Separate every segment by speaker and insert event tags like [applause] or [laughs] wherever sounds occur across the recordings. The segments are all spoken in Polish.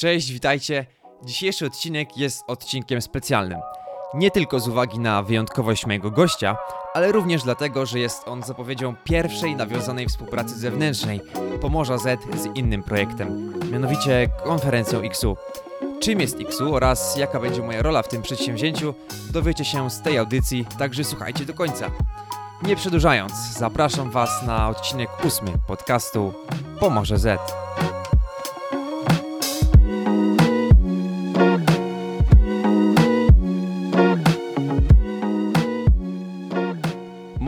Speaker 1: Cześć, witajcie. Dzisiejszy odcinek jest odcinkiem specjalnym. Nie tylko z uwagi na wyjątkowość mojego gościa, ale również dlatego, że jest on zapowiedzią pierwszej nawiązanej współpracy zewnętrznej Pomorza Z z innym projektem, mianowicie konferencją XU. Czym jest XU oraz jaka będzie moja rola w tym przedsięwzięciu, dowiecie się z tej audycji, także słuchajcie do końca. Nie przedłużając, zapraszam Was na odcinek ósmy podcastu Pomorze Z.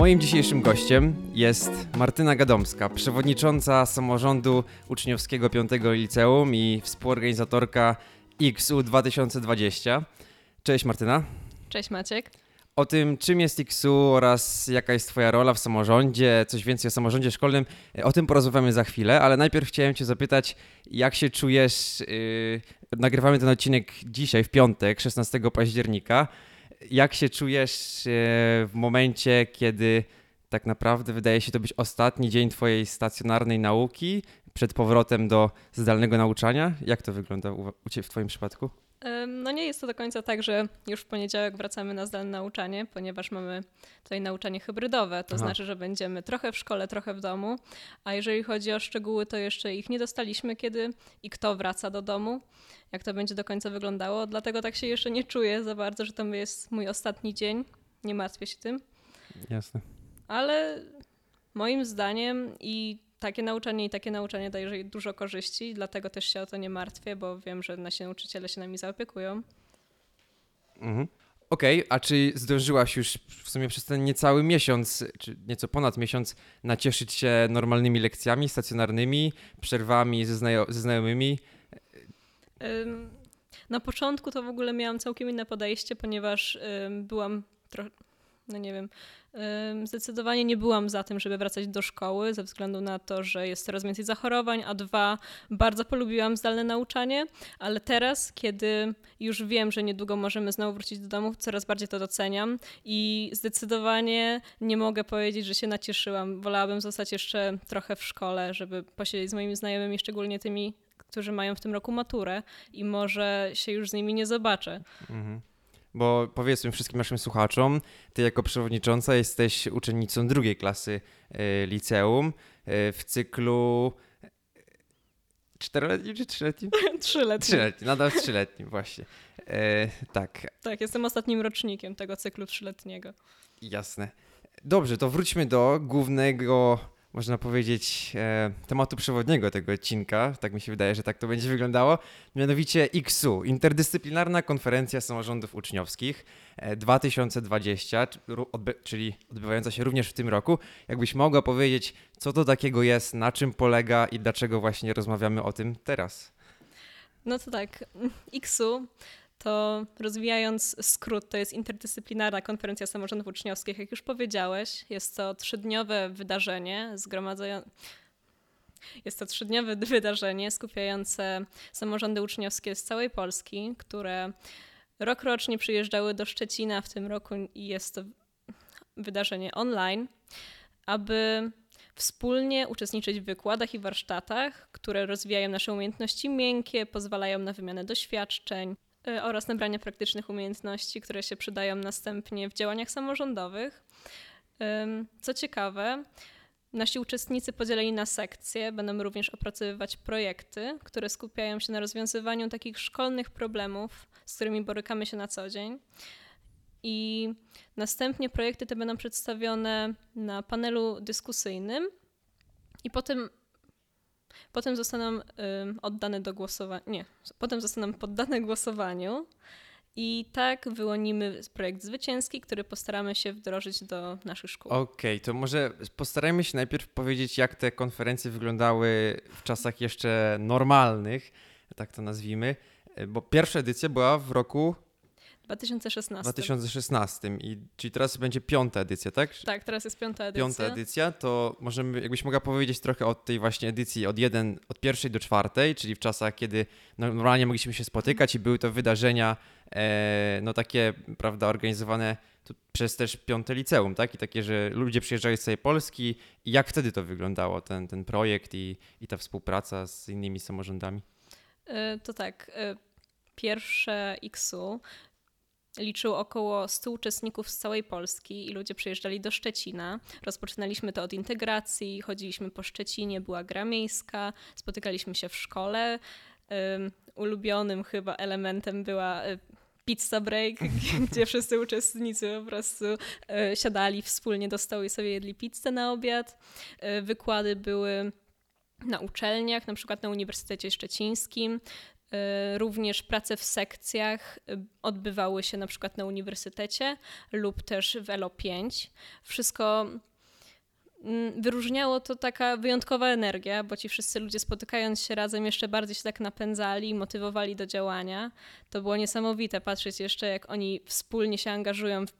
Speaker 1: Moim dzisiejszym gościem jest Martyna Gadomska, przewodnicząca samorządu uczniowskiego 5 liceum i współorganizatorka XU 2020. Cześć Martyna.
Speaker 2: Cześć Maciek.
Speaker 1: O tym, czym jest XU oraz jaka jest Twoja rola w samorządzie, coś więcej o samorządzie szkolnym, o tym porozmawiamy za chwilę, ale najpierw chciałem Cię zapytać, jak się czujesz? Yy, nagrywamy ten odcinek dzisiaj, w piątek, 16 października. Jak się czujesz yy, w momencie, kiedy tak naprawdę wydaje się to być ostatni dzień Twojej stacjonarnej nauki przed powrotem do zdalnego nauczania? Jak to wygląda u, w Twoim przypadku?
Speaker 2: No nie jest to do końca tak, że już w poniedziałek wracamy na zdalne nauczanie, ponieważ mamy tutaj nauczanie hybrydowe, to Aha. znaczy, że będziemy trochę w szkole, trochę w domu, a jeżeli chodzi o szczegóły, to jeszcze ich nie dostaliśmy, kiedy i kto wraca do domu, jak to będzie do końca wyglądało, dlatego tak się jeszcze nie czuję za bardzo, że to jest mój ostatni dzień, nie martwię się tym.
Speaker 1: Jasne.
Speaker 2: Ale moim zdaniem i takie nauczanie i takie nauczanie daje dużo korzyści, dlatego też się o to nie martwię, bo wiem, że nasi nauczyciele się nami zaopiekują.
Speaker 1: Mhm. Okej, okay, a czy zdążyłaś już w sumie przez ten niecały miesiąc, czy nieco ponad miesiąc, nacieszyć się normalnymi lekcjami stacjonarnymi, przerwami ze, znajo ze znajomymi?
Speaker 2: Na początku to w ogóle miałam całkiem inne podejście, ponieważ byłam trochę, no nie wiem, Zdecydowanie nie byłam za tym, żeby wracać do szkoły, ze względu na to, że jest coraz więcej zachorowań, a dwa, bardzo polubiłam zdalne nauczanie, ale teraz, kiedy już wiem, że niedługo możemy znowu wrócić do domu, coraz bardziej to doceniam i zdecydowanie nie mogę powiedzieć, że się nacieszyłam. Wolałabym zostać jeszcze trochę w szkole, żeby posiedzieć z moimi znajomymi, szczególnie tymi, którzy mają w tym roku maturę i może się już z nimi nie zobaczę. Mhm.
Speaker 1: Bo powiedzmy wszystkim naszym słuchaczom, ty jako przewodnicząca jesteś uczennicą drugiej klasy y, liceum y, w cyklu e, czteroletnim czy trzyletnim? [laughs]
Speaker 2: Trzyletnim.
Speaker 1: Trzyletnim, nadal trzyletnim właśnie. E, tak.
Speaker 2: Tak, jestem ostatnim rocznikiem tego cyklu trzyletniego.
Speaker 1: Jasne. Dobrze, to wróćmy do głównego można powiedzieć, e, tematu przewodniego tego odcinka. Tak mi się wydaje, że tak to będzie wyglądało. Mianowicie XU, Interdyscyplinarna Konferencja Samorządów Uczniowskich 2020, e, czyli odbywająca się również w tym roku. Jakbyś mogła powiedzieć, co to takiego jest, na czym polega i dlaczego właśnie rozmawiamy o tym teraz?
Speaker 2: No to tak, XU to rozwijając skrót, to jest interdyscyplinarna konferencja samorządów uczniowskich, jak już powiedziałeś. Jest to trzydniowe wydarzenie zgromadzające. Jest to trzydniowe [laughs] wydarzenie skupiające samorządy uczniowskie z całej Polski, które rokrocznie przyjeżdżały do Szczecina w tym roku i jest to wydarzenie online, aby wspólnie uczestniczyć w wykładach i warsztatach, które rozwijają nasze umiejętności miękkie, pozwalają na wymianę doświadczeń, oraz nabrania praktycznych umiejętności, które się przydają następnie w działaniach samorządowych. Co ciekawe, nasi uczestnicy podzieleni na sekcje będą również opracowywać projekty, które skupiają się na rozwiązywaniu takich szkolnych problemów, z którymi borykamy się na co dzień. I następnie projekty te będą przedstawione na panelu dyskusyjnym i potem Potem zostaną oddane do głosowania. Nie, potem zostaną poddane głosowaniu. I tak wyłonimy projekt zwycięski, który postaramy się wdrożyć do naszych szkół.
Speaker 1: Okej, okay, to może postarajmy się najpierw powiedzieć, jak te konferencje wyglądały w czasach jeszcze normalnych, tak to nazwijmy. Bo pierwsza edycja była w roku
Speaker 2: 2016.
Speaker 1: 2016. I, czyli teraz będzie piąta edycja, tak?
Speaker 2: Tak, teraz jest piąta edycja.
Speaker 1: Piąta edycja, to możemy, jakbyś mogła powiedzieć trochę o tej właśnie edycji od, jeden, od pierwszej do czwartej, czyli w czasach, kiedy normalnie mogliśmy się spotykać i były to wydarzenia e, no takie, prawda, organizowane przez też piąte liceum, tak? I takie, że ludzie przyjeżdżali z całej Polski i jak wtedy to wyglądało, ten, ten projekt i, i ta współpraca z innymi samorządami?
Speaker 2: E, to tak, e, pierwsze XU liczył około 100 uczestników z całej Polski i ludzie przyjeżdżali do Szczecina. Rozpoczynaliśmy to od integracji, chodziliśmy po Szczecinie, była gra miejska, spotykaliśmy się w szkole. Um, ulubionym chyba elementem była e, pizza break, [laughs] gdzie wszyscy uczestnicy po prostu e, siadali wspólnie do stołu i sobie jedli pizzę na obiad. E, wykłady były na uczelniach, na przykład na Uniwersytecie Szczecińskim. E, również prace w sekcjach odbywały się na przykład na uniwersytecie lub też w LO5. Wszystko Mm, wyróżniało to taka wyjątkowa energia, bo ci wszyscy ludzie spotykając się razem jeszcze bardziej się tak napędzali i motywowali do działania. To było niesamowite patrzeć jeszcze, jak oni wspólnie się angażują w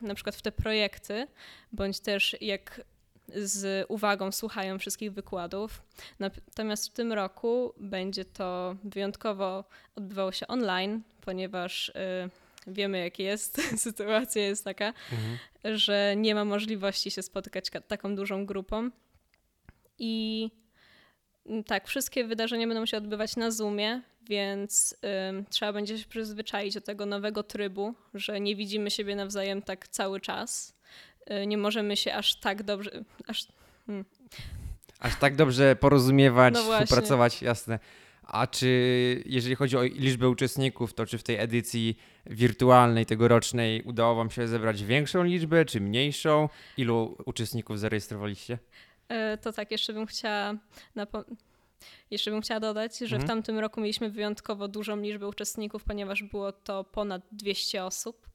Speaker 2: na przykład w te projekty, bądź też jak z uwagą słuchają wszystkich wykładów. Natomiast w tym roku będzie to wyjątkowo odbywało się online, ponieważ y, wiemy, jak jest. [laughs] Sytuacja jest taka, mhm. że nie ma możliwości się spotykać taką dużą grupą. I mm, tak, wszystkie wydarzenia będą się odbywać na Zoomie, więc ym, trzeba będzie się przyzwyczaić do tego nowego trybu, że nie widzimy siebie nawzajem tak cały czas. Y, nie możemy się aż tak dobrze. Aż,
Speaker 1: hmm. aż tak dobrze porozumiewać, no współpracować, jasne. A czy jeżeli chodzi o liczbę uczestników, to czy w tej edycji wirtualnej, tegorocznej udało Wam się zebrać większą liczbę, czy mniejszą? Ilu uczestników zarejestrowaliście?
Speaker 2: E, to tak, jeszcze bym chciała jeszcze bym chciała dodać, że mhm. w tamtym roku mieliśmy wyjątkowo dużą liczbę uczestników, ponieważ było to ponad 200 osób.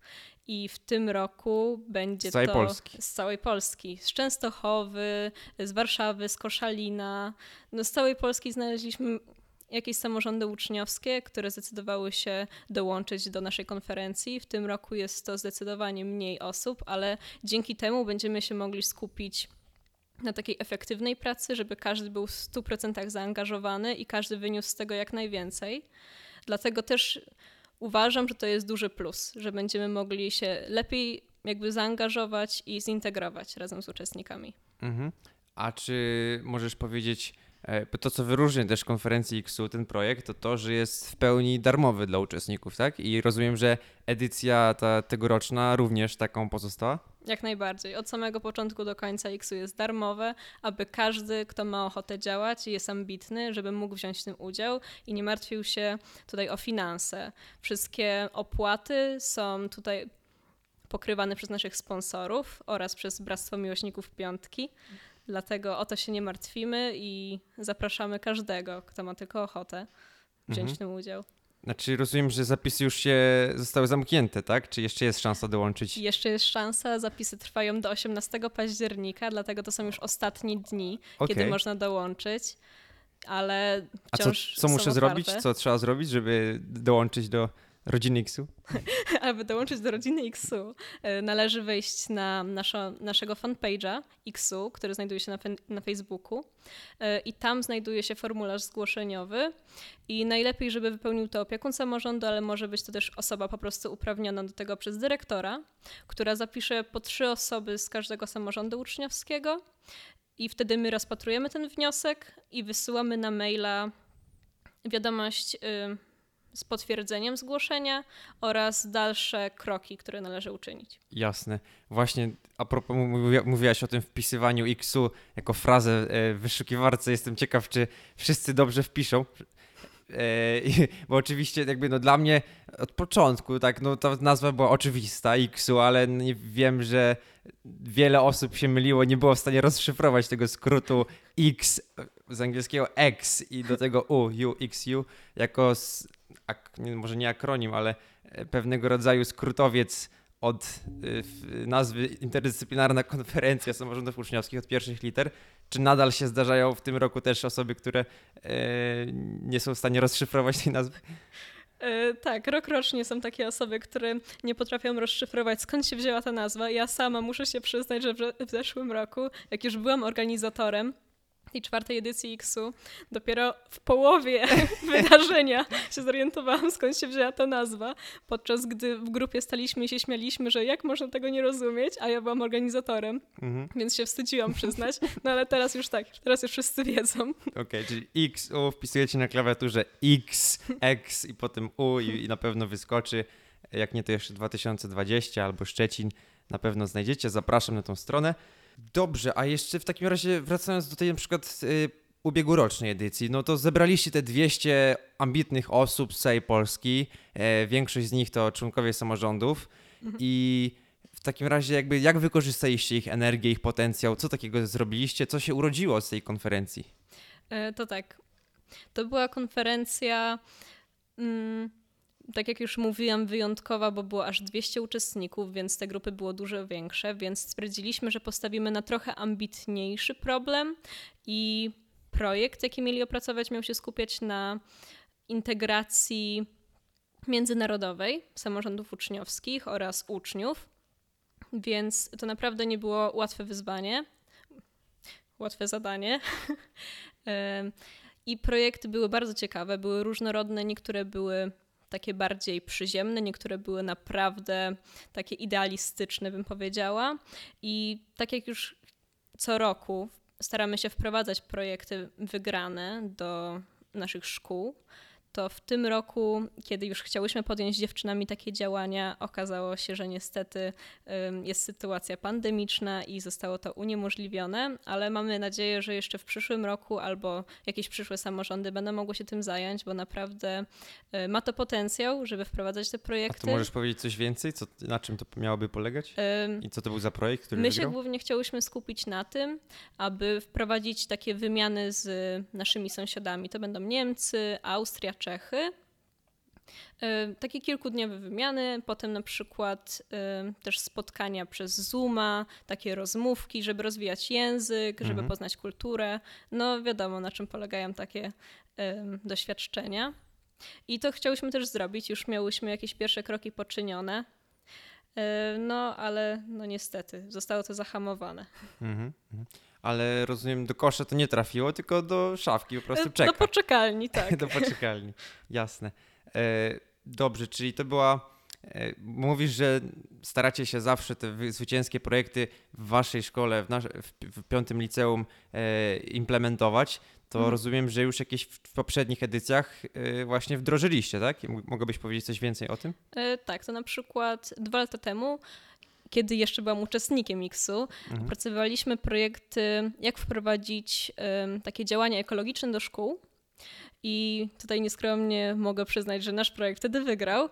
Speaker 2: I w tym roku będzie
Speaker 1: z
Speaker 2: to
Speaker 1: Polski.
Speaker 2: z całej Polski. Z Częstochowy, z Warszawy, z Koszalina. No, z całej Polski znaleźliśmy jakieś samorządy uczniowskie, które zdecydowały się dołączyć do naszej konferencji. W tym roku jest to zdecydowanie mniej osób, ale dzięki temu będziemy się mogli skupić na takiej efektywnej pracy, żeby każdy był w 100% zaangażowany i każdy wyniósł z tego jak najwięcej. Dlatego też uważam, że to jest duży plus, że będziemy mogli się lepiej jakby zaangażować i zintegrować razem z uczestnikami. Mhm.
Speaker 1: A czy możesz powiedzieć, to, co wyróżnia też konferencji XU, ten projekt, to to, że jest w pełni darmowy dla uczestników, tak? I rozumiem, że edycja ta tegoroczna również taką pozostała?
Speaker 2: Jak najbardziej. Od samego początku do końca XU jest darmowe, aby każdy, kto ma ochotę działać i jest ambitny, żeby mógł wziąć w tym udział i nie martwił się tutaj o finanse. Wszystkie opłaty są tutaj pokrywane przez naszych sponsorów oraz przez Bractwo Miłośników Piątki. Dlatego o to się nie martwimy i zapraszamy każdego, kto ma tylko ochotę wziąć mhm. w tym udział.
Speaker 1: Znaczy rozumiem, że zapisy już się zostały zamknięte, tak? Czy jeszcze jest szansa dołączyć?
Speaker 2: Jeszcze jest szansa, zapisy trwają do 18 października, dlatego to są już ostatnie dni, okay. kiedy można dołączyć. Ale wciąż
Speaker 1: A co, co muszę zrobić? Co trzeba zrobić, żeby dołączyć do Rodziny Xu? [laughs]
Speaker 2: Aby dołączyć do rodziny Xu, e, należy wejść na naszego fanpage'a Xu, który znajduje się na, na Facebooku e, i tam znajduje się formularz zgłoszeniowy i najlepiej, żeby wypełnił to opiekun samorządu, ale może być to też osoba po prostu uprawniona do tego przez dyrektora, która zapisze po trzy osoby z każdego samorządu uczniowskiego i wtedy my rozpatrujemy ten wniosek i wysyłamy na maila wiadomość... Yy, z potwierdzeniem zgłoszenia oraz dalsze kroki, które należy uczynić.
Speaker 1: Jasne. Właśnie a propos mówiłaś o tym wpisywaniu X-u jako frazę e, w wyszukiwarce. Jestem ciekaw, czy wszyscy dobrze wpiszą. E, bo oczywiście jakby no dla mnie od początku tak no ta nazwa była oczywista X-u, ale wiem, że wiele osób się myliło, nie było w stanie rozszyfrować tego skrótu X z angielskiego X i do [laughs] tego U, U, X, U jako ak, może nie akronim, ale e, pewnego rodzaju skrótowiec od y, nazwy interdyscyplinarna [laughs] konferencja samorządów uczniowskich od pierwszych liter. Czy nadal się zdarzają w tym roku też osoby, które y, nie są w stanie rozszyfrować tej nazwy?
Speaker 2: Yy, tak, rok rocznie są takie osoby, które nie potrafią rozszyfrować, skąd się wzięła ta nazwa. Ja sama muszę się przyznać, że w, w zeszłym roku, jak już byłam organizatorem, tej czwartej edycji X-u dopiero w połowie [laughs] wydarzenia się zorientowałam, skąd się wzięła ta nazwa, podczas gdy w grupie staliśmy i się śmialiśmy, że jak można tego nie rozumieć, a ja byłam organizatorem,
Speaker 1: Mhm.
Speaker 2: więc się wstydziłam przyznać, no ale teraz już tak, teraz już wszyscy wiedzą.
Speaker 1: Okej, czyli X, U wpisujecie na klawiaturze X, X i potem U i, i na pewno wyskoczy. Jak nie, to jeszcze 2020 albo Szczecin na pewno znajdziecie. Zapraszam na tą stronę. Dobrze, a jeszcze w takim razie wracając do tej na przykład y, ubiegłorocznej edycji, no to zebraliście te 200 ambitnych osób z całej Polski. E, większość z nich to członkowie samorządów i w takim razie jakby jak wykorzystaliście ich energię, ich potencjał, co takiego zrobiliście, co się urodziło z tej konferencji?
Speaker 2: E, To tak. To była konferencja, mm, tak jak już mówiłam, wyjątkowa, bo było aż 200 uczestników, więc te grupy było dużo większe, więc stwierdziliśmy, że postawimy na trochę ambitniejszy problem i projekt, jaki mieli opracować, miał się skupiać na integracji międzynarodowej samorządów uczniowskich oraz uczniów. Więc to naprawdę nie było łatwe wyzwanie, łatwe zadanie. [laughs] I projekty były bardzo ciekawe, były różnorodne, niektóre były takie bardziej przyziemne, niektóre były naprawdę takie idealistyczne, bym powiedziała. I tak jak już co roku staramy się wprowadzać projekty wygrane do naszych szkół, to w tym roku, kiedy już chciałyśmy podjąć z dziewczynami takie działania, okazało się, że niestety jest sytuacja pandemiczna i zostało to uniemożliwione, ale mamy nadzieję, że jeszcze w przyszłym roku albo jakieś przyszłe samorządy będą mogły się tym zająć, bo naprawdę y, ma to potencjał, żeby wprowadzać te
Speaker 1: A
Speaker 2: projekty.
Speaker 1: tu możesz powiedzieć coś więcej? Co, na czym to miałoby polegać? I co to był za projekt, który
Speaker 2: My się
Speaker 1: wygrał?
Speaker 2: głównie chciałyśmy skupić na tym, aby wprowadzić takie wymiany z naszymi sąsiadami. To będą Niemcy, Austria, Czechy. E, Takie kilkudniowe wymiany, potem na przykład e, też spotkania przez Zooma, takie rozmówki, żeby rozwijać język, żeby
Speaker 1: Mhm.
Speaker 2: poznać kulturę. No wiadomo, na czym polegają takie em, doświadczenia. I to chciałyśmy też zrobić, już miałyśmy jakieś pierwsze kroki poczynione. No, ale no niestety, zostało to zahamowane.
Speaker 1: Mhm, mhm. Ale rozumiem, do kosza to nie trafiło, tylko do szafki po prostu
Speaker 2: E,
Speaker 1: czeka.
Speaker 2: Do poczekalni, [laughs] tak.
Speaker 1: do poczekalni. Jasne. E, dobrze, czyli to była. E, mówisz, że staracie się zawsze te wy- zwycięskie projekty w waszej szkole, w, nasz, w, w piątym liceum e, implementować. To
Speaker 2: Mhm.
Speaker 1: rozumiem, że już jakieś w, poprzednich edycjach e, właśnie wdrożyliście, tak? Mogłabyś powiedzieć coś więcej o tym?
Speaker 2: E, Tak, to na przykład dwa lata temu, kiedy jeszcze byłam uczestnikiem X-u,
Speaker 1: Mhm.
Speaker 2: opracowaliśmy projekty, jak wprowadzić takie działania ekologiczne do szkół. I tutaj nieskromnie mogę przyznać, że nasz projekt wtedy wygrał.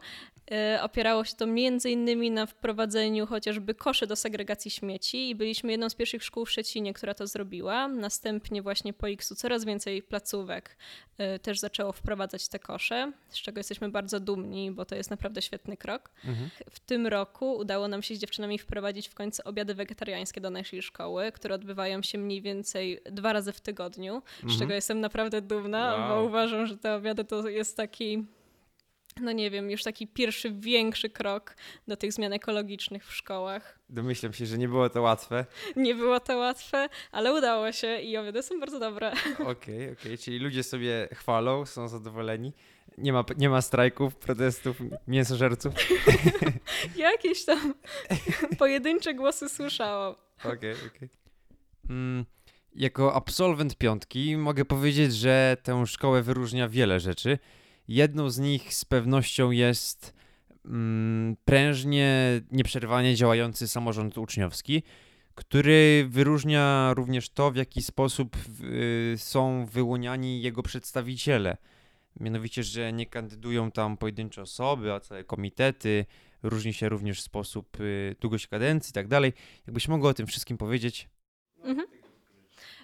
Speaker 2: E, Opierało się to między innymi na wprowadzeniu chociażby koszy do segregacji śmieci i byliśmy jedną z pierwszych szkół w Szczecinie, która to zrobiła. Następnie właśnie po X-u coraz więcej placówek e, też zaczęło wprowadzać te kosze, z czego jesteśmy bardzo dumni, bo to jest naprawdę świetny krok.
Speaker 1: Mhm.
Speaker 2: W tym roku udało nam się z dziewczynami wprowadzić w końcu obiady wegetariańskie do naszej szkoły, które odbywają się mniej więcej dwa razy w tygodniu, z
Speaker 1: Mhm.
Speaker 2: czego jestem naprawdę dumna,
Speaker 1: Wow.
Speaker 2: bo uważam, że te obiady to jest taki, no nie wiem, już taki pierwszy większy krok do tych zmian ekologicznych w szkołach.
Speaker 1: Domyślam się, że nie było to łatwe.
Speaker 2: Nie było to łatwe, ale udało się i obiady są bardzo dobre.
Speaker 1: Okej, okej, czyli ludzie sobie chwalą, są zadowoleni. Nie ma, nie ma strajków, protestów, mięsożerców. [laughs]
Speaker 2: Jakieś tam pojedyncze głosy słyszałam.
Speaker 1: Okej, okej. Mm, jako absolwent piątki mogę powiedzieć, że tę szkołę wyróżnia wiele rzeczy. Jedną z nich z pewnością jest mm, prężnie, nieprzerwanie działający samorząd uczniowski, który wyróżnia również to, w jaki sposób y, są wyłoniani jego przedstawiciele. Mianowicie, że nie kandydują tam pojedyncze osoby, a całe komitety. Różni się również sposób y, długość kadencji i tak dalej. Jakbyś mogła o tym wszystkim powiedzieć?
Speaker 2: Mhm.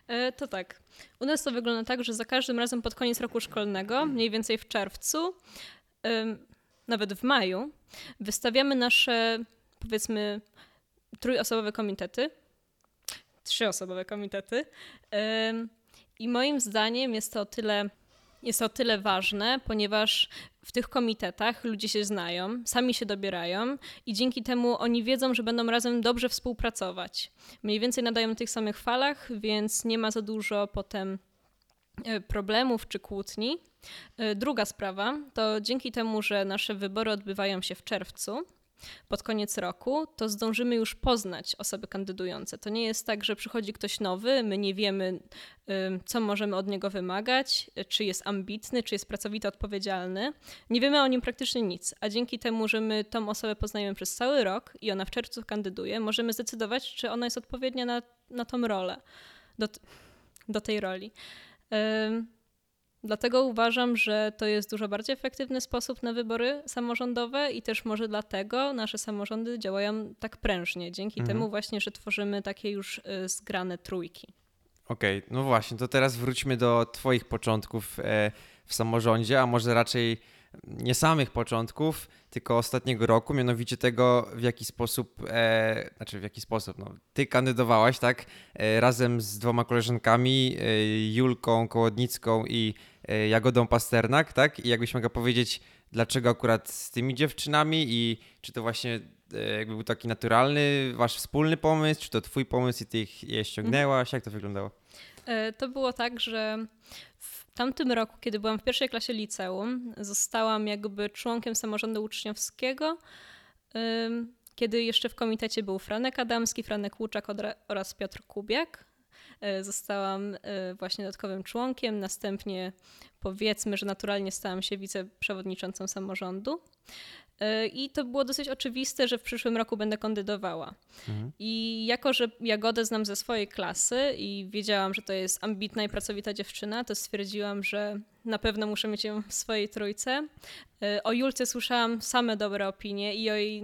Speaker 2: E, To tak. U nas to wygląda tak, że za każdym razem pod koniec roku szkolnego, mniej więcej w czerwcu, nawet w maju, wystawiamy nasze, powiedzmy, trójosobowe komitety, trzyosobowe komitety. I moim zdaniem jest to o tyle jest o tyle ważne, ponieważ w tych komitetach ludzie się znają, sami się dobierają i dzięki temu oni wiedzą, że będą razem dobrze współpracować. Mniej więcej nadają na tych samych falach, więc nie ma za dużo potem e, problemów czy kłótni. E, druga sprawa to dzięki temu, że nasze wybory odbywają się w czerwcu, pod koniec roku, to zdążymy już poznać osoby kandydujące. To nie jest tak, że przychodzi ktoś nowy, my nie wiemy, co możemy od niego wymagać, czy jest ambitny, czy jest pracowity, odpowiedzialny. Nie wiemy o nim praktycznie nic, a dzięki temu, że my tą osobę poznajemy przez cały rok i ona w czerwcu kandyduje, możemy zdecydować, czy ona jest odpowiednia na, na tą rolę, do, do tej roli. Dlatego uważam, że to jest dużo bardziej efektywny sposób na wybory samorządowe i też może dlatego nasze samorządy działają tak prężnie, dzięki mhm. temu właśnie, że tworzymy takie już y, zgrane trójki.
Speaker 1: Okej, okay, no właśnie, to teraz wróćmy do Twoich początków e, w samorządzie, a może raczej nie samych początków, tylko ostatniego roku, mianowicie tego, w jaki sposób, e, znaczy w jaki sposób, no, ty kandydowałaś, tak, e, razem z dwoma koleżankami, e, Julką Kołodnicką i e, Jagodą Pasternak, tak, i jakbyś mogła powiedzieć, dlaczego akurat z tymi dziewczynami i czy to właśnie e, jakby był taki naturalny, wasz wspólny pomysł, czy to twój pomysł i ty ich je ściągnęłaś, jak to wyglądało?
Speaker 2: E, to było tak, że w tamtym roku, kiedy byłam w pierwszej klasie liceum, zostałam jakby członkiem samorządu uczniowskiego, kiedy jeszcze w komitecie był Franek Adamski, Franek Łuczak oraz Piotr Kubiak. E, zostałam e, właśnie dodatkowym członkiem, następnie powiedzmy, że naturalnie stałam się wiceprzewodniczącą samorządu. E, I to było dosyć oczywiste, że w przyszłym roku będę kandydowała. Mhm. I jako, że Jagodę znam ze swojej klasy i wiedziałam, że to jest ambitna i pracowita dziewczyna, to stwierdziłam, że na pewno muszę mieć ją w swojej trójce. E, o Julce słyszałam same dobre opinie i jej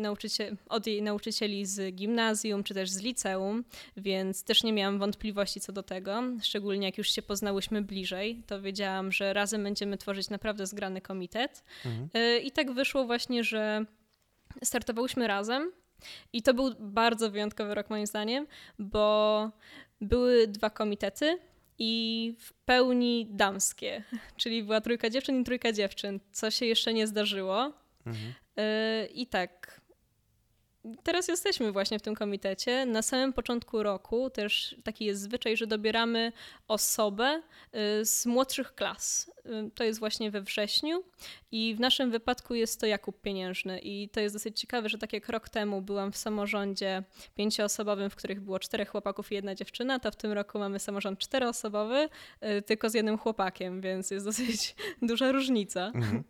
Speaker 2: od jej nauczycieli z gimnazjum czy też z liceum, więc też nie miałam wątpliwości co do tego. Szczególnie jak już się poznałyśmy bliżej, to wiedziałam, że razem będziemy tworzyć naprawdę zgrany komitet. Mhm. E, I tak wyszło właśnie, że startowałyśmy razem. I to był bardzo wyjątkowy rok moim zdaniem, bo były dwa komitety i w pełni damskie, [laughs] czyli była trójka dziewczyn i trójka dziewczyn, co się jeszcze nie zdarzyło. Mhm. Y, I tak, Teraz jesteśmy właśnie w tym komitecie. Na samym początku roku też taki jest zwyczaj, że dobieramy osobę y, z młodszych klas. Y, to jest właśnie we wrześniu i w naszym wypadku jest to Jakub Pieniężny. I to jest dosyć ciekawe, że tak jak rok temu byłam w samorządzie pięcioosobowym, w których było czterech chłopaków i jedna dziewczyna, to w tym roku mamy samorząd czteroosobowy, y, tylko z jednym chłopakiem, więc jest dosyć [laughs] duża różnica. Mhm.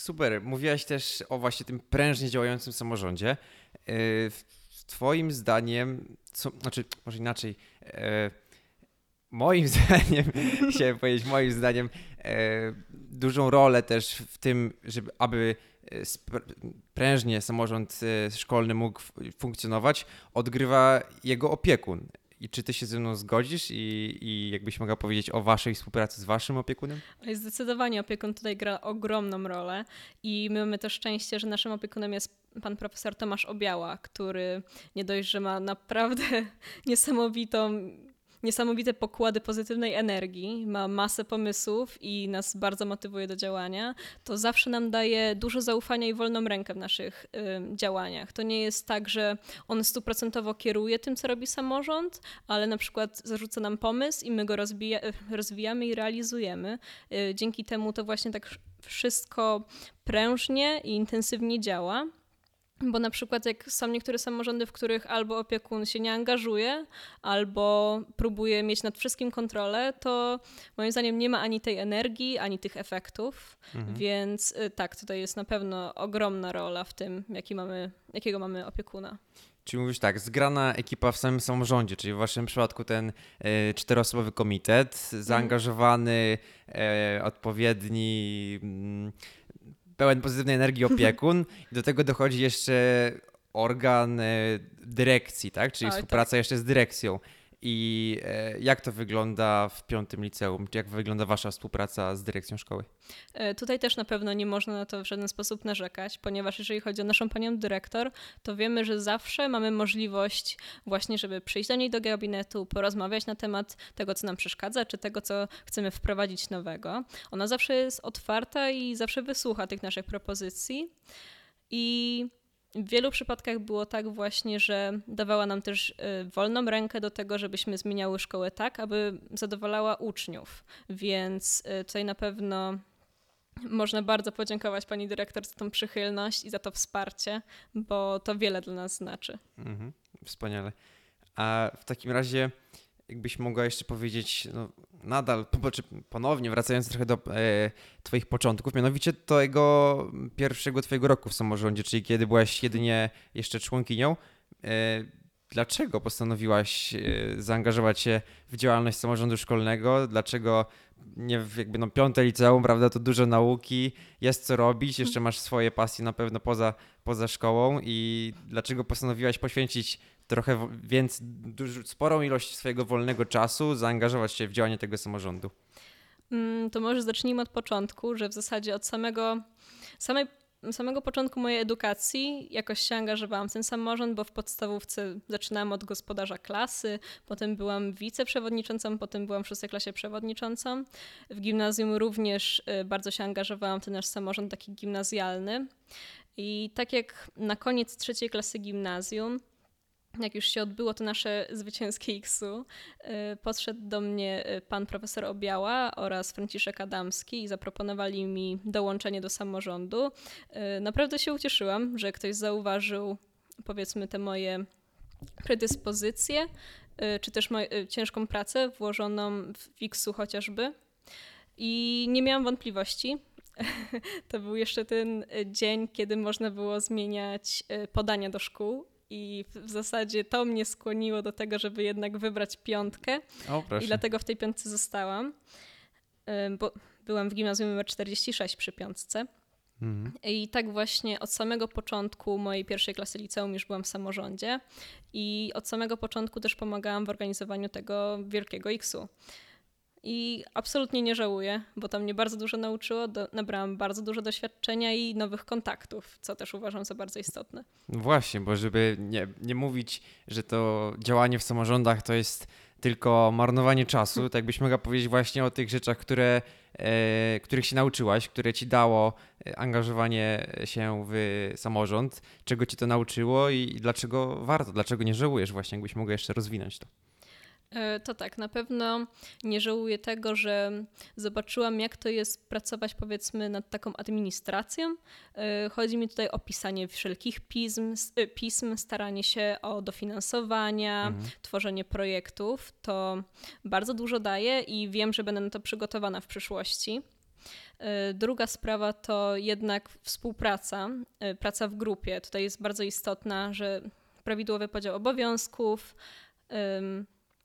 Speaker 1: Super. Mówiłaś też o właśnie tym prężnie działającym samorządzie. E, twoim zdaniem, co, znaczy, może inaczej, e, moim [laughs] zdaniem, chciałem powiedzieć, moim zdaniem, e, dużą rolę też w tym, żeby, aby prężnie samorząd szkolny mógł funkcjonować, odgrywa jego opiekun. I czy ty się ze mną zgodzisz i, i jakbyś mogła powiedzieć o waszej współpracy z waszym opiekunem?
Speaker 2: Zdecydowanie opiekun tutaj gra ogromną rolę i my mamy też szczęście, że naszym opiekunem jest pan profesor Tomasz Obiała, który nie dość, że ma naprawdę [laughs] niesamowitą niesamowite pokłady pozytywnej energii, ma masę pomysłów i nas bardzo motywuje do działania, to zawsze nam daje dużo zaufania i wolną rękę w naszych y, działaniach. To nie jest tak, że on stuprocentowo kieruje tym, co robi samorząd, ale na przykład zarzuca nam pomysł i my go rozbija, [laughs] rozwijamy i realizujemy. Y, dzięki temu to właśnie tak wszystko prężnie i intensywnie działa. Bo na przykład jak są niektóre samorządy, w których albo opiekun się nie angażuje, albo próbuje mieć nad wszystkim kontrolę, to moim zdaniem nie ma ani tej energii, ani tych efektów. Mhm. Więc y, tak, tutaj jest na pewno ogromna rola w tym, jaki mamy, jakiego mamy opiekuna.
Speaker 1: Czyli mówisz tak, zgrana ekipa w samym samorządzie, czyli w waszym przypadku ten e, czteroosobowy komitet, zaangażowany, e, odpowiedni. Pełen pozytywnej energii opiekun i do tego dochodzi jeszcze organ e, dyrekcji, tak? Czyli Oj, współpraca tak. jeszcze z dyrekcją. I e, jak to wygląda w piątym liceum? Jak wygląda wasza współpraca z dyrekcją szkoły?
Speaker 2: E, tutaj też na pewno nie można na to w żaden sposób narzekać, ponieważ jeżeli chodzi o naszą panią dyrektor, to wiemy, że zawsze mamy możliwość właśnie, żeby przyjść do niej do gabinetu, porozmawiać na temat tego, co nam przeszkadza, czy tego, co chcemy wprowadzić nowego. Ona zawsze jest otwarta i zawsze wysłucha tych naszych propozycji. I w wielu przypadkach było tak właśnie, że dawała nam też y, wolną rękę do tego, żebyśmy zmieniały szkołę tak, aby zadowalała uczniów. Więc y, tutaj na pewno można bardzo podziękować pani dyrektor za tą przychylność i za to wsparcie, bo to wiele dla nas znaczy.
Speaker 1: Mhm, wspaniale. A w takim razie, jakbyś mogła jeszcze powiedzieć, no, nadal, czy ponownie wracając trochę do e, Twoich początków, mianowicie tego pierwszego Twojego roku w samorządzie, czyli kiedy byłaś jedynie jeszcze członkinią. E, dlaczego postanowiłaś e, zaangażować się w działalność samorządu szkolnego? Dlaczego nie jakby no piąte liceum, prawda, to dużo nauki, jest co robić, jeszcze masz swoje pasje na pewno poza, poza szkołą i dlaczego postanowiłaś poświęcić trochę więc dużo, sporą ilość swojego wolnego czasu zaangażować się w działanie tego samorządu?
Speaker 2: Mm, to może zacznijmy od początku, że w zasadzie od samego, samej, samego początku mojej edukacji jakoś się angażowałam w ten samorząd, bo w podstawówce zaczynałam od gospodarza klasy, potem byłam wiceprzewodniczącą, potem byłam w szóstej klasie przewodniczącą. W gimnazjum również y, bardzo się angażowałam w ten nasz samorząd taki gimnazjalny. I tak jak na koniec trzeciej klasy gimnazjum, jak już się odbyło to nasze zwycięskie X-u, y, podszedł do mnie y, pan profesor Obiała oraz Franciszek Adamski i zaproponowali mi dołączenie do samorządu. Y, naprawdę się ucieszyłam, że ktoś zauważył, powiedzmy, te moje predyspozycje, czy też moją ciężką pracę włożoną w X-u chociażby. I nie miałam wątpliwości. [laughs] To był jeszcze ten dzień, kiedy można było zmieniać podania do szkół i w zasadzie to mnie skłoniło do tego, żeby jednak wybrać piątkę.
Speaker 1: O,
Speaker 2: I dlatego w tej piątce zostałam, bo byłam w gimnazjum numer 46 przy piątce. Mhm. I tak właśnie od samego początku mojej pierwszej klasy liceum już byłam w samorządzie i od samego początku też pomagałam w organizowaniu tego wielkiego X-u. I absolutnie nie żałuję, bo to mnie bardzo dużo nauczyło, do, nabrałam bardzo dużo doświadczenia i nowych kontaktów, co też uważam za bardzo istotne.
Speaker 1: Właśnie, bo żeby nie, nie mówić, że to działanie w samorządach to jest tylko marnowanie czasu, tak byś mogła powiedzieć właśnie o tych rzeczach, które, e, których się nauczyłaś, które ci dało e, angażowanie się w samorząd, czego ci to nauczyło i dlaczego warto, dlaczego nie żałujesz właśnie, jakbyś mogła jeszcze rozwinąć to.
Speaker 2: E, to tak, na pewno nie żałuję tego, że zobaczyłam, jak to jest pracować, powiedzmy, nad taką administracją. E, chodzi mi tutaj o pisanie wszelkich pism, e, pism staranie się o dofinansowania, mhm. tworzenie projektów. To bardzo dużo daje i wiem, że będę na to przygotowana w przyszłości. Druga sprawa to jednak współpraca, praca w grupie. Tutaj jest bardzo istotna, że prawidłowy podział obowiązków,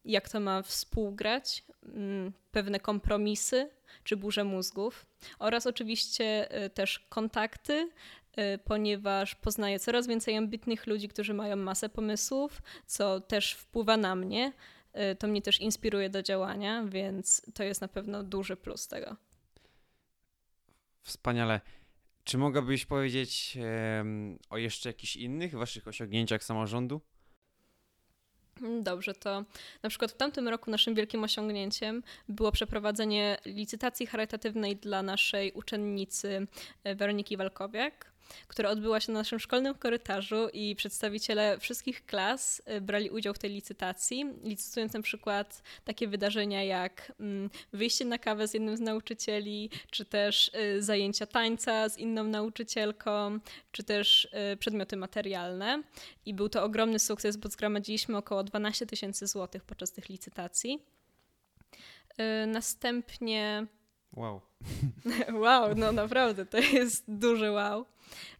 Speaker 2: jak to ma współgrać, mm, pewne kompromisy czy burze mózgów oraz oczywiście y, też kontakty, y, ponieważ poznaję coraz więcej ambitnych ludzi, którzy mają masę pomysłów, co też wpływa na mnie. Y, to mnie też inspiruje do działania, więc to jest na pewno duży plus tego.
Speaker 1: Wspaniale. Czy mogłabyś powiedzieć o jeszcze jakichś innych waszych osiągnięciach samorządu?
Speaker 2: Dobrze, to na przykład w tamtym roku naszym wielkim osiągnięciem było przeprowadzenie licytacji charytatywnej dla naszej uczennicy e, Weroniki Walkowiak która odbyła się na naszym szkolnym korytarzu i przedstawiciele wszystkich klas y, brali udział w tej licytacji, licytując na przykład takie wydarzenia jak mm, wyjście na kawę z jednym z nauczycieli, czy też y, zajęcia tańca z inną nauczycielką, czy też y, przedmioty materialne. I był to ogromny sukces, bo zgromadziliśmy około 12 tysięcy złotych podczas tych licytacji. Następnie
Speaker 1: Wow. [laughs]
Speaker 2: wow, no naprawdę, to jest duży wow.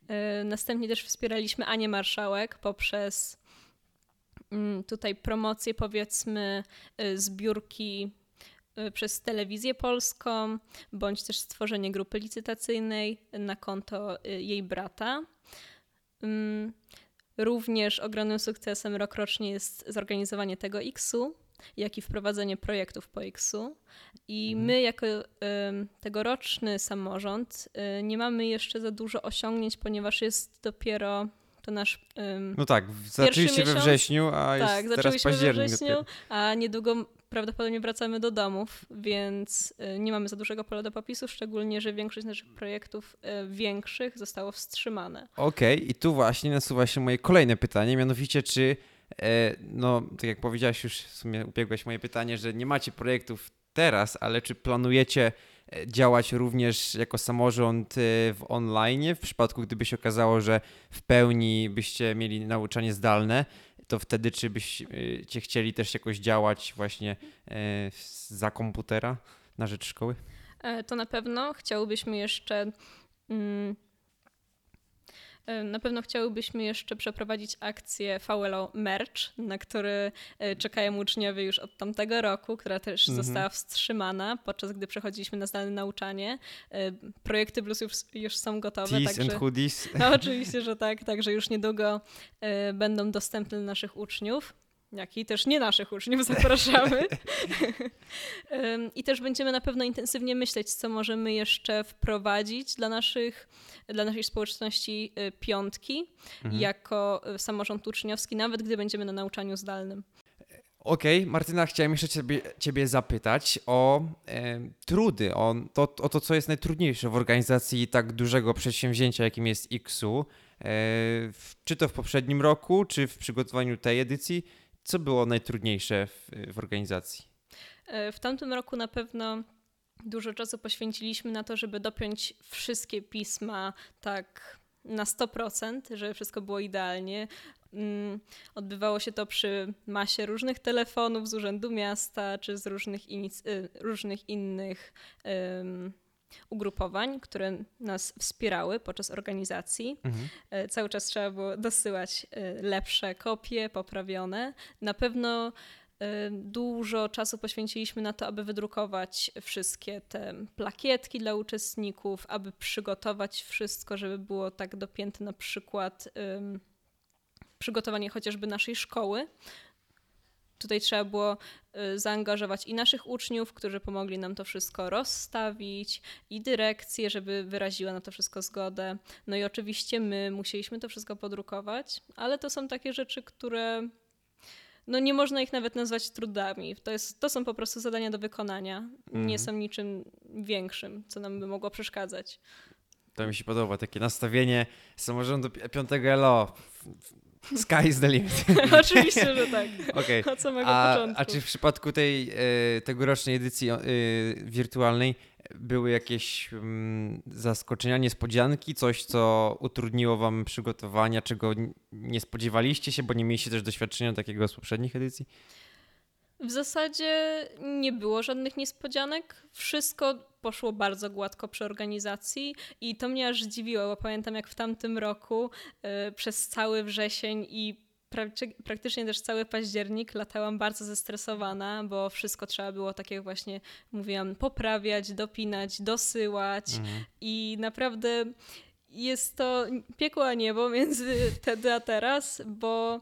Speaker 2: E, następnie też wspieraliśmy Anię Marszałek poprzez mm, tutaj promocję, powiedzmy, e, zbiórki e, przez telewizję polską, bądź też stworzenie grupy licytacyjnej na konto jej brata. Mm, również ogromnym sukcesem rokrocznie jest zorganizowanie tego X-u, jak i wprowadzenie projektów po X-u. I
Speaker 1: Mhm.
Speaker 2: my, jako em, tegoroczny samorząd, y, nie mamy jeszcze za dużo osiągnięć, ponieważ jest dopiero to nasz.
Speaker 1: No tak, zaczęliście we
Speaker 2: miesiąc-
Speaker 1: wrześniu, a
Speaker 2: tak,
Speaker 1: jest teraz
Speaker 2: zaczęliśmy we
Speaker 1: październik.
Speaker 2: wrześniu,
Speaker 1: dopiero.
Speaker 2: a niedługo prawdopodobnie wracamy do domów, więc y, nie mamy za dużego pola do popisu, szczególnie, że większość naszych projektów y, większych zostało wstrzymane.
Speaker 1: Okej, i tu właśnie nasuwa się moje kolejne pytanie, mianowicie czy, no tak jak powiedziałaś już, w sumie ubiegłeś moje pytanie, że nie macie projektów teraz, ale czy planujecie e, działać również jako samorząd e, w online, w przypadku gdyby się okazało, że w pełni byście mieli nauczanie zdalne, to wtedy czy byście chcieli też jakoś działać właśnie e, za komputera na rzecz szkoły?
Speaker 2: E, To na pewno chciałybyśmy jeszcze. E, Na pewno chciałybyśmy jeszcze przeprowadzić akcję VLO Merch, na który e, czekają uczniowie już od tamtego roku, która też
Speaker 1: Mhm.
Speaker 2: została wstrzymana, podczas gdy przechodziliśmy na zdalne nauczanie. E, Projekty Blues już, już są gotowe,
Speaker 1: Tees
Speaker 2: także...
Speaker 1: and hoodies.
Speaker 2: No oczywiście, że tak, także już niedługo będą dostępne dla naszych uczniów, jak i też nie naszych uczniów [laughs] zapraszamy. I też będziemy na pewno intensywnie myśleć, co możemy jeszcze wprowadzić dla, naszych, dla naszej społeczności e, piątki
Speaker 1: Mhm.
Speaker 2: jako e, samorząd uczniowski, nawet gdy będziemy na nauczaniu zdalnym.
Speaker 1: Okej, Martyna, chciałem jeszcze ciebie, ciebie zapytać o e, trudy, o to, o to, co jest najtrudniejsze w organizacji tak dużego przedsięwzięcia, jakim jest XU. E, czy to w poprzednim roku, czy w przygotowaniu tej edycji? Co było najtrudniejsze w, w organizacji?
Speaker 2: E, W tamtym roku na pewno dużo czasu poświęciliśmy na to, żeby dopiąć wszystkie pisma tak na 100%, żeby wszystko było idealnie. Mm, Odbywało się to przy masie różnych telefonów z Urzędu Miasta czy z różnych, y, różnych innych ugrupowań, które nas wspierały podczas organizacji.
Speaker 1: Mhm.
Speaker 2: E, Cały czas trzeba było dosyłać e, lepsze kopie, poprawione. Na pewno e, dużo czasu poświęciliśmy na to, aby wydrukować wszystkie te plakietki dla uczestników, aby przygotować wszystko, żeby było tak dopięte na przykład przygotowanie chociażby naszej szkoły. Tutaj trzeba było y, zaangażować i naszych uczniów, którzy pomogli nam to wszystko rozstawić, i dyrekcję, żeby wyraziła na to wszystko zgodę. No i oczywiście my musieliśmy to wszystko podrukować, ale to są takie rzeczy, które no nie można ich nawet nazwać trudami. To, jest, to są po prostu zadania do wykonania. Nie
Speaker 1: Mhm.
Speaker 2: są niczym większym, co nam by mogło przeszkadzać.
Speaker 1: To mi się podoba, takie nastawienie samorządu 5 LO. Sky is the limit. [laughs]
Speaker 2: Oczywiście, że tak.
Speaker 1: Okej.
Speaker 2: Od samego
Speaker 1: A,
Speaker 2: początku.
Speaker 1: a czy w przypadku tej e, tegorocznej edycji e, wirtualnej były jakieś mm, zaskoczenia, niespodzianki, coś, co utrudniło wam przygotowania, czego nie spodziewaliście się, bo nie mieliście też doświadczenia takiego z poprzednich edycji?
Speaker 2: W zasadzie nie było żadnych niespodzianek. Wszystko poszło bardzo gładko przy organizacji i to mnie aż zdziwiło, bo pamiętam jak w tamtym roku y, przez cały wrzesień i pra- praktycznie też cały październik latałam bardzo zestresowana, bo wszystko trzeba było, tak jak właśnie mówiłam, poprawiać, dopinać, dosyłać i naprawdę jest to piekło a niebo między [laughs] wtedy a teraz, bo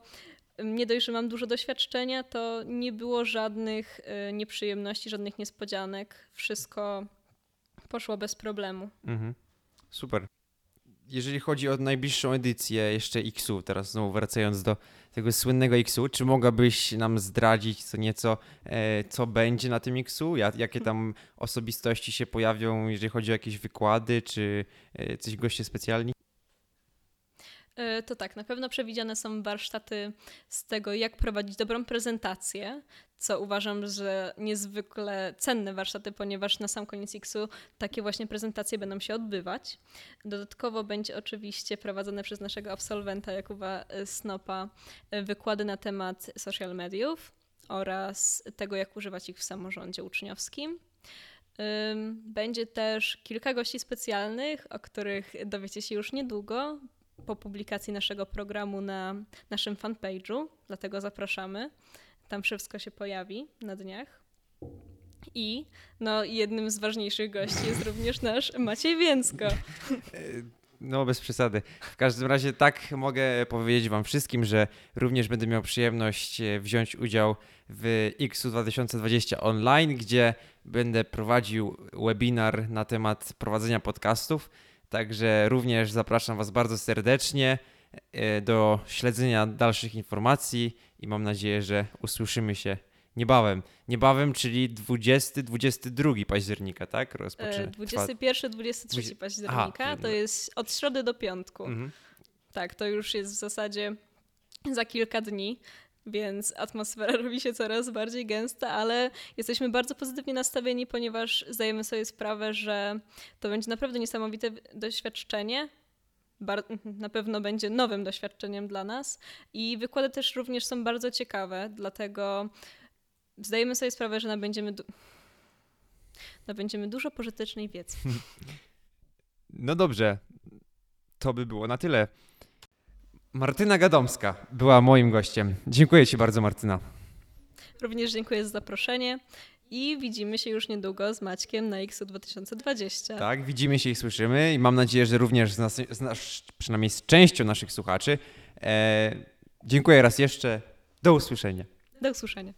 Speaker 2: nie dość, że mam dużo doświadczenia, to nie było żadnych y, nieprzyjemności, żadnych niespodzianek. Wszystko poszło bez problemu.
Speaker 1: Mhm. Super. Jeżeli chodzi o najbliższą edycję jeszcze X-u, teraz znowu wracając do tego słynnego X-u, czy mogłabyś nam zdradzić co nieco, e, co będzie na tym X-u? Ja, jakie tam osobistości się pojawią, jeżeli chodzi o jakieś wykłady, czy e, coś goście specjalni?
Speaker 2: Y, To tak, na pewno przewidziane są warsztaty z tego, jak prowadzić dobrą prezentację, co uważam, że niezwykle cenne warsztaty, ponieważ na sam koniec X-u takie właśnie prezentacje będą się odbywać. Dodatkowo będzie oczywiście prowadzone przez naszego absolwenta Jakuba y, Snopa y, wykłady na temat social mediów oraz tego, jak używać ich w samorządzie uczniowskim. Będzie też kilka gości specjalnych, o których dowiecie się już niedługo po publikacji naszego programu na naszym fanpage'u, dlatego zapraszamy. Tam wszystko się pojawi na dniach. I no, jednym z ważniejszych gości jest również nasz Maciej Więcko.
Speaker 1: E, No, bez przesady. W każdym razie tak mogę powiedzieć Wam wszystkim, że również będę miał przyjemność e, wziąć udział w XU 2020 online, gdzie będę prowadził webinar na temat prowadzenia podcastów. Także również zapraszam Was bardzo serdecznie e, do śledzenia dalszych informacji i mam nadzieję, że usłyszymy się niebawem. Niebawem, czyli 20-22 października, tak? Rozpoczyna.
Speaker 2: E, 21-23
Speaker 1: Dwudzie-
Speaker 2: października
Speaker 1: Aha,
Speaker 2: to jest od środy do piątku.
Speaker 1: Mhm.
Speaker 2: Tak, to już jest w zasadzie za kilka dni, więc atmosfera [laughs] robi się coraz bardziej gęsta, ale jesteśmy bardzo pozytywnie nastawieni, ponieważ zdajemy sobie sprawę, że to będzie naprawdę niesamowite doświadczenie. Bar- na pewno będzie nowym doświadczeniem dla nas i wykłady też również są bardzo ciekawe, dlatego zdajemy sobie sprawę, że nabędziemy, du- nabędziemy dużo pożytecznej wiedzy. [laughs]
Speaker 1: No dobrze, to by było na tyle. Martyna Gadomska była moim gościem. Dziękuję Ci bardzo, Martyna.
Speaker 2: Również dziękuję za zaproszenie i widzimy się już niedługo z Maćkiem na XU 2020.
Speaker 1: Tak, widzimy się i słyszymy i mam nadzieję, że również z nas, z nas, przynajmniej z częścią naszych słuchaczy. E, dziękuję raz jeszcze. Do usłyszenia.
Speaker 2: Do usłyszenia.